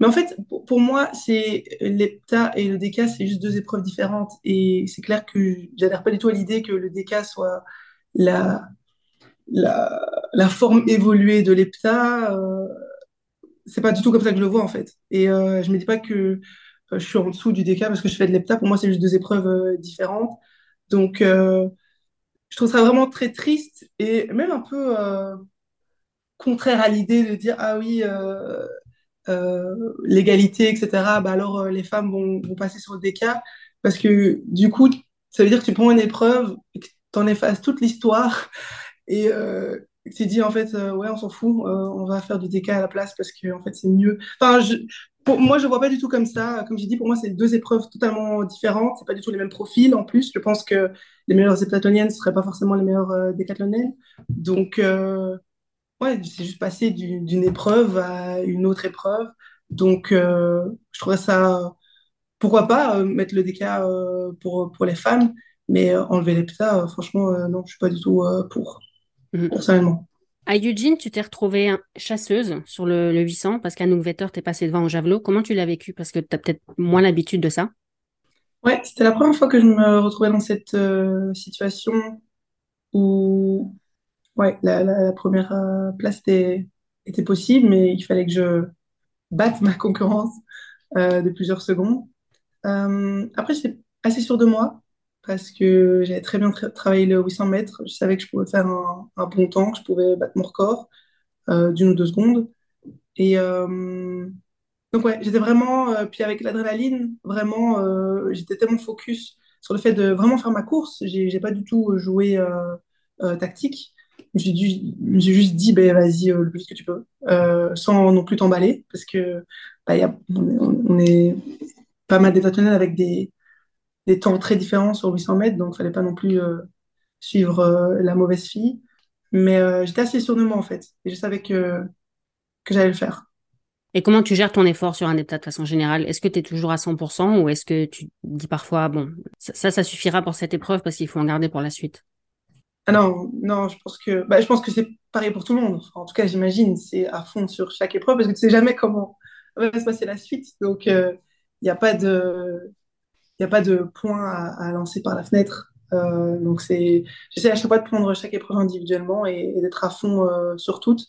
A: Mais en fait, pour, moi, c'est l'EPTA et le DK, c'est juste deux épreuves différentes. Et c'est clair que j'adhère pas du tout à l'idée que le DK soit la, la, la forme évoluée de l'EPTA. Euh, c'est pas du tout comme ça que je le vois, en fait. Et euh, je me dis pas que euh, je suis en dessous du DK parce que je fais de l'EPTA. Pour moi, c'est juste deux épreuves euh, différentes. Donc, euh, je trouve ça vraiment très triste et même un peu contraire à l'idée de dire, ah oui, l'égalité, etc., bah alors les femmes vont, passer sur le DK parce que du coup, ça veut dire que tu prends une épreuve et que tu en effaces toute l'histoire et tu dis en fait, euh, ouais, on s'en fout, on va faire du DK à la place parce que en fait c'est mieux. Enfin, je, pour moi, je vois pas du tout comme ça. Comme j'ai dit, pour moi, c'est deux épreuves totalement différentes. C'est pas du tout les mêmes profils. En plus, je pense que les meilleures heptathloniennes ne seraient pas forcément les meilleures euh, décathloniennes. Donc, euh, ouais, c'est juste passer d'une épreuve à une autre épreuve. Donc, euh, je trouverais ça, pourquoi pas, euh, mettre le DK euh, pour, pour les femmes, mais enlever les franchement, non, je suis pas du tout pour, mhm. personnellement.
B: À Eugene, tu t'es retrouvée chasseuse sur le, le 800 parce qu'à tu t'es passé devant au javelot. Comment tu l'as vécu Parce que tu as peut-être moins l'habitude de ça.
A: Ouais, c'était la première fois que je me retrouvais dans cette situation où Ouais, la, la, première euh, place était, était possible, mais il fallait que je batte ma concurrence euh, de plusieurs secondes. Euh, après, j'étais assez sûre de moi parce que j'avais très bien travaillé le 800 mètres. Je savais que je pouvais faire un, bon temps, que je pouvais battre mon record d'une ou deux secondes. Et donc, ouais, j'étais vraiment, puis avec l'adrénaline, vraiment, j'étais tellement focus sur le fait de vraiment faire ma course. J'ai pas du tout joué tactique j'ai juste dit, ben, vas-y, euh, le plus que tu peux, euh, sans non plus t'emballer, parce que bah, y a, on, est, pas mal détationnel avec des, des temps très différents sur 800 mètres, donc il fallait pas non plus euh, suivre la mauvaise fille. Mais j'étais assez sûre de moi, en fait, et je savais que, que j'allais le faire.
B: Et comment tu gères ton effort sur un état de façon générale? Est-ce que tu es toujours à 100% ou est-ce que tu dis parfois, bon, ça, ça suffira pour cette épreuve parce qu'il faut en garder pour la suite?
A: Ah non, non, je pense que, bah, je pense que c'est pareil pour tout le monde. en tout cas, j'imagine, c'est à fond sur chaque épreuve parce que tu sais jamais comment va se passer la suite. Donc, il euh, n'y a pas de, il a pas de point à, lancer par la fenêtre. Euh, donc, c'est, j'essaie à chaque fois de prendre chaque épreuve individuellement et, d'être à fond euh, sur toutes.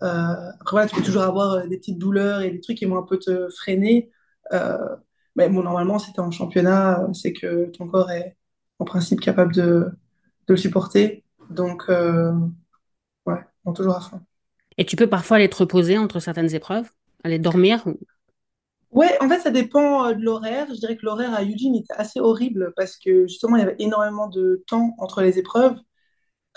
A: après, voilà, tu peux toujours avoir des petites douleurs et des trucs qui vont un peu te freiner. mais bon, normalement, si tu es en championnat, c'est que ton corps est en principe capable de le supporter. Donc, euh, ouais, on toujours à fond.
B: Et tu peux parfois aller te reposer entre certaines épreuves, aller dormir
A: Ouais, en fait, ça dépend euh, de l'horaire. Je dirais que l'horaire à Eugene était assez horrible parce que justement, il y avait énormément de temps entre les épreuves.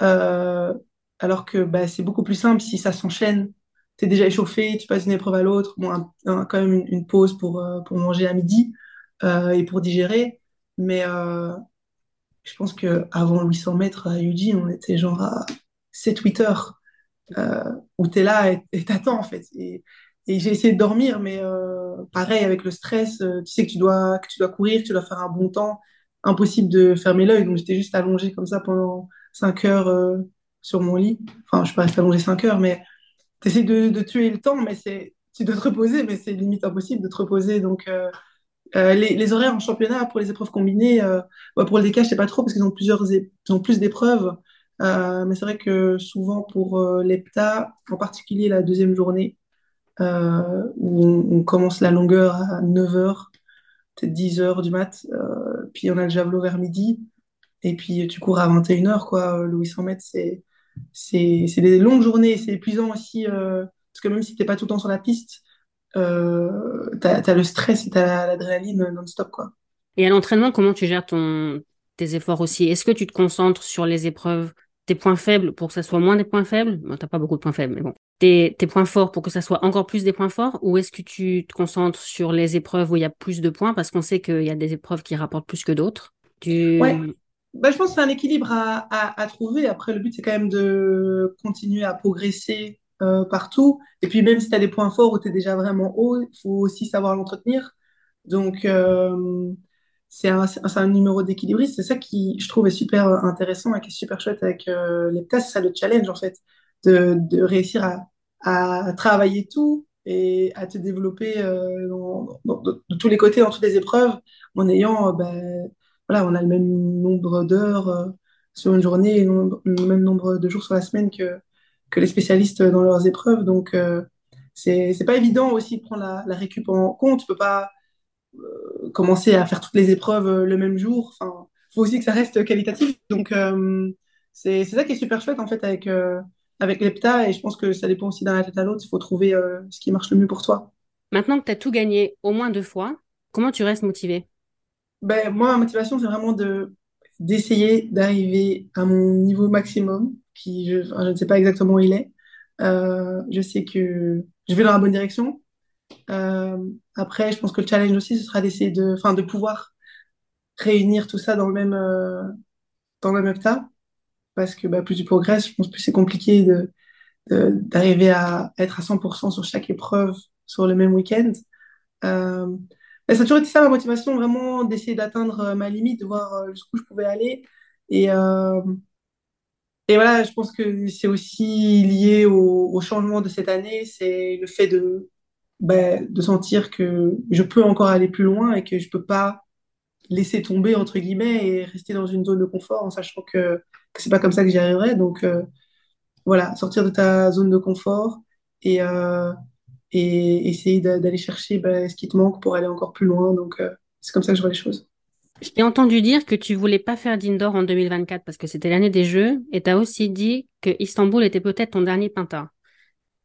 A: Euh, alors que bah, c'est beaucoup plus simple si ça s'enchaîne. Tu es déjà échauffé, tu passes d'une épreuve à l'autre. Bon, quand même une, pause pour, pour manger à midi et pour digérer. Mais, je pense qu'avant 800 mètres à Eugene, on était genre à 7-8 heures euh, où tu es là et t'attends en fait. Et j'ai essayé de dormir, mais euh, pareil, avec le stress, euh, tu sais que tu, dois, que tu dois courir, tu dois faire un bon temps, impossible de fermer l'œil. Donc j'étais juste allongée comme ça pendant 5 heures euh, sur mon lit. Enfin, je suis pas restée allongée 5 heures, mais tu essaies de, tuer le temps, mais c'est tu dois te reposer, mais c'est limite impossible de te reposer. Donc, les, horaires en championnat pour les épreuves combinées, euh, pour le DK, je sais pas trop parce qu'ils ont plusieurs, ils ont plus d'épreuves. Mais c'est vrai que souvent pour l'EPTA, en particulier la deuxième journée, où on, commence la longueur à 9h, peut-être 10h du mat, puis on a le javelot vers midi, et puis tu cours à 21h, quoi. Le 800 mètres, c'est des longues journées, c'est épuisant aussi, euh, parce que même si tu n'es pas tout le temps sur la piste, euh, tu as, le stress et tu as l'adrénaline non-stop. quoi.
B: Et à l'entraînement, comment tu gères ton, tes efforts aussi? Est-ce que tu te concentres sur les épreuves, tes points faibles pour que ça soit moins des points faibles? Bon, Tu n'as pas beaucoup de points faibles, mais bon. Tes, tes, points forts pour que ça soit encore plus des points forts? Ou est-ce que tu te concentres sur les épreuves où il y a plus de points Parce qu'on sait qu'il y a des épreuves qui rapportent plus que d'autres? Tu...
A: Ouais. Bah, je pense que c'est un équilibre à, à, trouver. Après, le but, c'est quand même de continuer à progresser euh, partout. Et puis, même si tu as des points forts où tu es déjà vraiment haut, il faut aussi savoir l'entretenir. Donc, euh, c'est un, un, numéro d'équilibriste. C'est ça qui, je trouve, est super intéressant et qui est super chouette avec euh, les tests. C'est ça le challenge, en fait, de, de réussir à, à, travailler tout et à te développer dans, de tous les côtés, dans toutes les épreuves, en ayant ben, voilà, on a le même nombre d'heures euh, sur une journée le même nombre de jours sur la semaine que, que les spécialistes dans leurs épreuves. Donc, euh, c'est pas évident aussi de prendre la, la récup en compte. Tu peux pas euh, commencer à faire toutes les épreuves le même jour. Enfin, faut aussi que ça reste qualitatif. Donc, c'est ça qui est super chouette en fait avec, avec l'EPTA et je pense que ça dépend aussi d'un athlète à l'autre. Il faut trouver ce qui marche le mieux pour toi.
B: Maintenant que tu as tout gagné au moins deux fois, comment tu restes motivé?
A: Ben, moi, ma motivation, c'est vraiment de d'essayer d'arriver à mon niveau maximum, qui je, je, ne sais pas exactement où il est. Euh, je sais que je vais dans la bonne direction. Euh, après, je pense que le challenge aussi, ce sera d'essayer de, enfin, de pouvoir réunir tout ça dans le même, euh, dans le même état. Parce que bah, plus tu progresses, je pense plus c'est compliqué de, d'arriver à être à 100% sur chaque épreuve sur le même week-end. Euh, ça a toujours été ça ma motivation, vraiment d'essayer d'atteindre euh, ma limite, de voir jusqu'où je pouvais aller. Et, et voilà, je pense que c'est aussi lié au, changement de cette année, c'est le fait de, ben, de sentir que je peux encore aller plus loin et que je peux pas laisser tomber, entre guillemets, et rester dans une zone de confort en sachant que, que c'est pas comme ça que j'y arriverai. Donc voilà, sortir de ta zone de confort et, et essayer d'aller chercher bah, ce qui te manque pour aller encore plus loin. Donc, euh, c'est comme ça que je vois les choses.
B: Je t'ai entendu dire que tu voulais pas faire d'indoor en 2024 parce que c'était l'année des Jeux et tu as aussi dit que Istanbul était peut-être ton dernier pinta.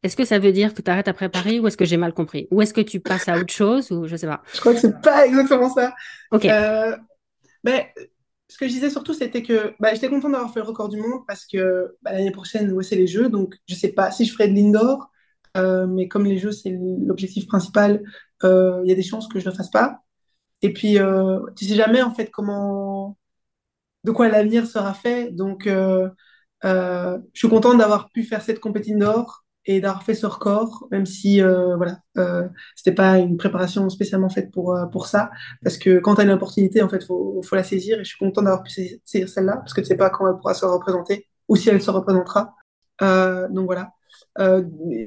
B: Est-ce que ça veut dire que tu arrêtes après Paris ou est-ce que j'ai mal compris? Ou est-ce que tu passes à autre chose ou je sais pas?
A: Je crois que c'est pas exactement ça. Ok. Euh, mais ce que je disais surtout, c'était que bah, j'étais contente d'avoir fait le record du monde parce que bah, l'année prochaine, ouais, c'est les Jeux. Donc, je sais pas si je ferai de l'indoor. Euh, mais comme les jeux, c'est l'objectif principal, euh, il y a des chances que je ne le fasse pas. Et puis, euh, tu sais jamais en fait comment, de quoi l'avenir sera fait. Donc, je suis contente d'avoir pu faire cette compétition d'or et d'avoir fait ce record, même si voilà, c'était pas une préparation spécialement faite pour pour ça, parce que quand tu as une opportunité, en fait, faut faut la saisir. Et je suis contente d'avoir pu saisir celle-là, parce que tu sais pas quand elle pourra se représenter ou si elle se représentera. donc voilà. Euh,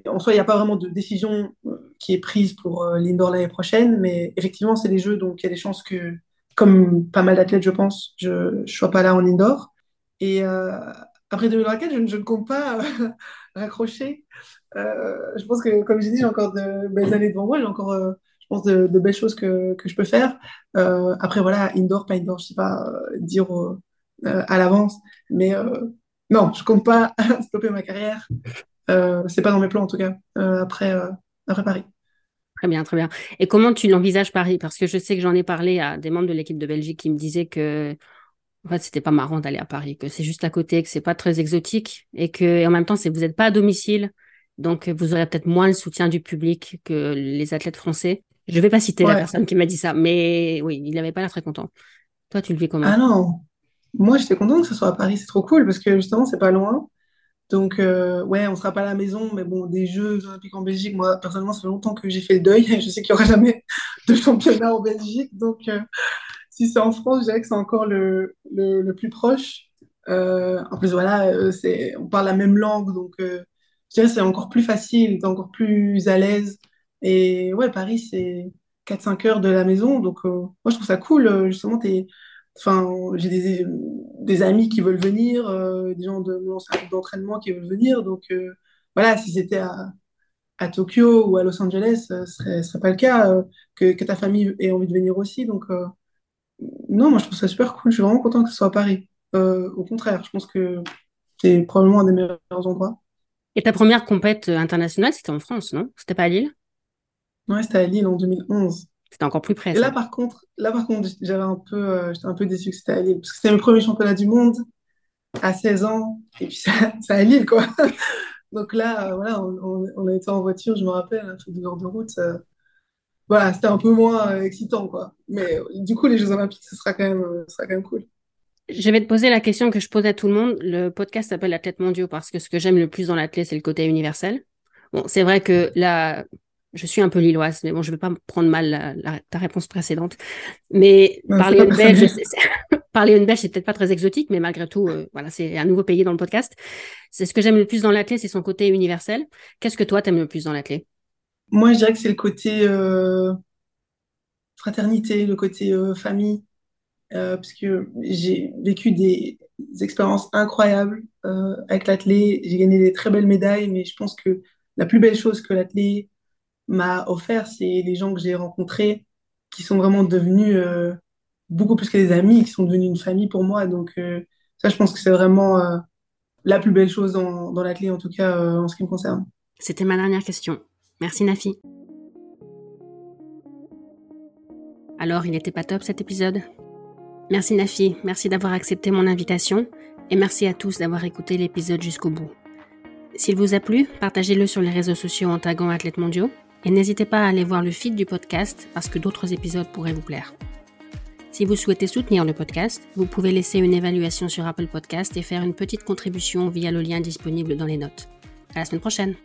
A: en soi, il n'y a pas vraiment de décision euh, qui est prise pour euh, l'indoor l'année prochaine, mais effectivement, c'est des jeux, donc il y a des chances que, comme pas mal d'athlètes, je pense, je ne sois pas là en indoor. Et après 2024, je, je, ne compte pas raccrocher. je pense que, comme j'ai dit, j'ai encore de belles années devant moi, j'ai encore, je pense, de, belles choses que, que je peux faire. après, voilà, indoor, pas indoor, je ne sais pas dire à l'avance, mais non, je compte pas stopper ma carrière. Euh, c'est pas dans mes plans en tout cas euh, après, euh, après Paris.
B: Très bien, très bien. Et comment tu l'envisages Paris? Parce que je sais que j'en ai parlé à des membres de l'équipe de Belgique qui me disaient que en fait, c'était pas marrant d'aller à Paris, que c'est juste à côté, que c'est pas très exotique et que en même temps, c'est vous n'êtes pas à domicile, donc vous aurez peut-être moins le soutien du public que les athlètes français. Je vais pas citer la personne qui m'a dit ça, mais oui, il n'avait pas l'air très content. Toi, tu le vis comment?
A: Ah non, moi j'étais contente que ce soit à Paris, c'est trop cool parce que justement, c'est pas loin. Donc, euh, ouais, on sera pas à la maison, mais bon, des Jeux olympiques en Belgique, moi, personnellement, ça fait longtemps que j'ai fait le deuil. Je sais qu'il n'y aura jamais de championnat en Belgique. Donc, euh, si c'est en France, je dirais que c'est encore le, le, plus proche. Euh, en plus, voilà, c'est, on parle la même langue, donc je dirais que c'est encore plus facile, t'es encore plus à l'aise. Et ouais, Paris, c'est 4-5 heures de la maison. Donc, moi, je trouve ça cool. Justement, j'ai des, amis qui veulent venir, euh, des gens de mon d'entraînement qui veulent venir. Donc, euh, voilà, si c'était à, à, Tokyo ou à Los Angeles, euh, ce serait, serait pas le cas. que, que, ta famille ait envie de venir aussi. Donc, non, moi, je trouve ça super cool. Je suis vraiment content que ce soit à Paris. au contraire, je pense que c'est probablement un des meilleurs endroits.
B: Et ta première compète internationale, c'était en France, non? C'était pas à Lille?
A: Ouais, c'était à Lille en 2011.
B: C'était encore plus près,
A: Et là,
B: ça.
A: par contre, là, par contre, j'avais un peu, euh, j'étais un peu déçue que c'était à Lille, parce que c'était mes premiers championnats du monde à 16 ans, et puis ça- c'est à Lille, quoi. Donc là, euh, voilà, on, on- on a été en voiture, je me rappelle, a fait deux heures de route. Voilà, c'était un peu moins euh, excitant, quoi. Mais euh, du coup, les Jeux Olympiques, ce sera quand même, euh, ce sera quand même cool.
B: Je vais te poser la question que je pose à tout le monde. Le podcast s'appelle Athlète mondiaux parce que ce que j'aime le plus dans l'athlète, c'est le côté universel. Bon, c'est vrai que là, je suis un peu lilloise, mais bon, je ne vais pas prendre mal la- la- ta réponse précédente. Mais
A: Non,
B: parler une belge, c'est- c'est- parler une belge, c'est peut-être pas très exotique, mais malgré tout, euh, voilà, c'est un nouveau pays dans le podcast. C'est ce que j'aime le plus dans l'athlète, c'est son côté universel. Qu'est-ce que toi, t'aimes le plus dans l'athlète?
A: Moi, je dirais que c'est le côté euh, fraternité, le côté euh, famille, euh, parce que j'ai vécu des, expériences incroyables avec l'athlé. J'ai gagné des très belles médailles, mais je pense que la plus belle chose que l'athlé m'a offert, c'est les gens que j'ai rencontrés qui sont vraiment devenus beaucoup plus que des amis, qui sont devenus une famille pour moi. Donc ça, je pense que c'est vraiment la plus belle chose dans, dans l'athlé, en tout cas en ce qui me concerne.
B: C'était ma dernière question. Merci Nafi. Alors, il n'était pas top cet épisode? Merci Nafi, merci d'avoir accepté mon invitation et merci à tous d'avoir écouté l'épisode jusqu'au bout. S'il vous a plu, partagez-le sur les réseaux sociaux en taguant Athlètes Mondiaux et n'hésitez pas à aller voir le feed du podcast parce que d'autres épisodes pourraient vous plaire. Si vous souhaitez soutenir le podcast, vous pouvez laisser une évaluation sur Apple Podcast et faire une petite contribution via le lien disponible dans les notes. À la semaine prochaine!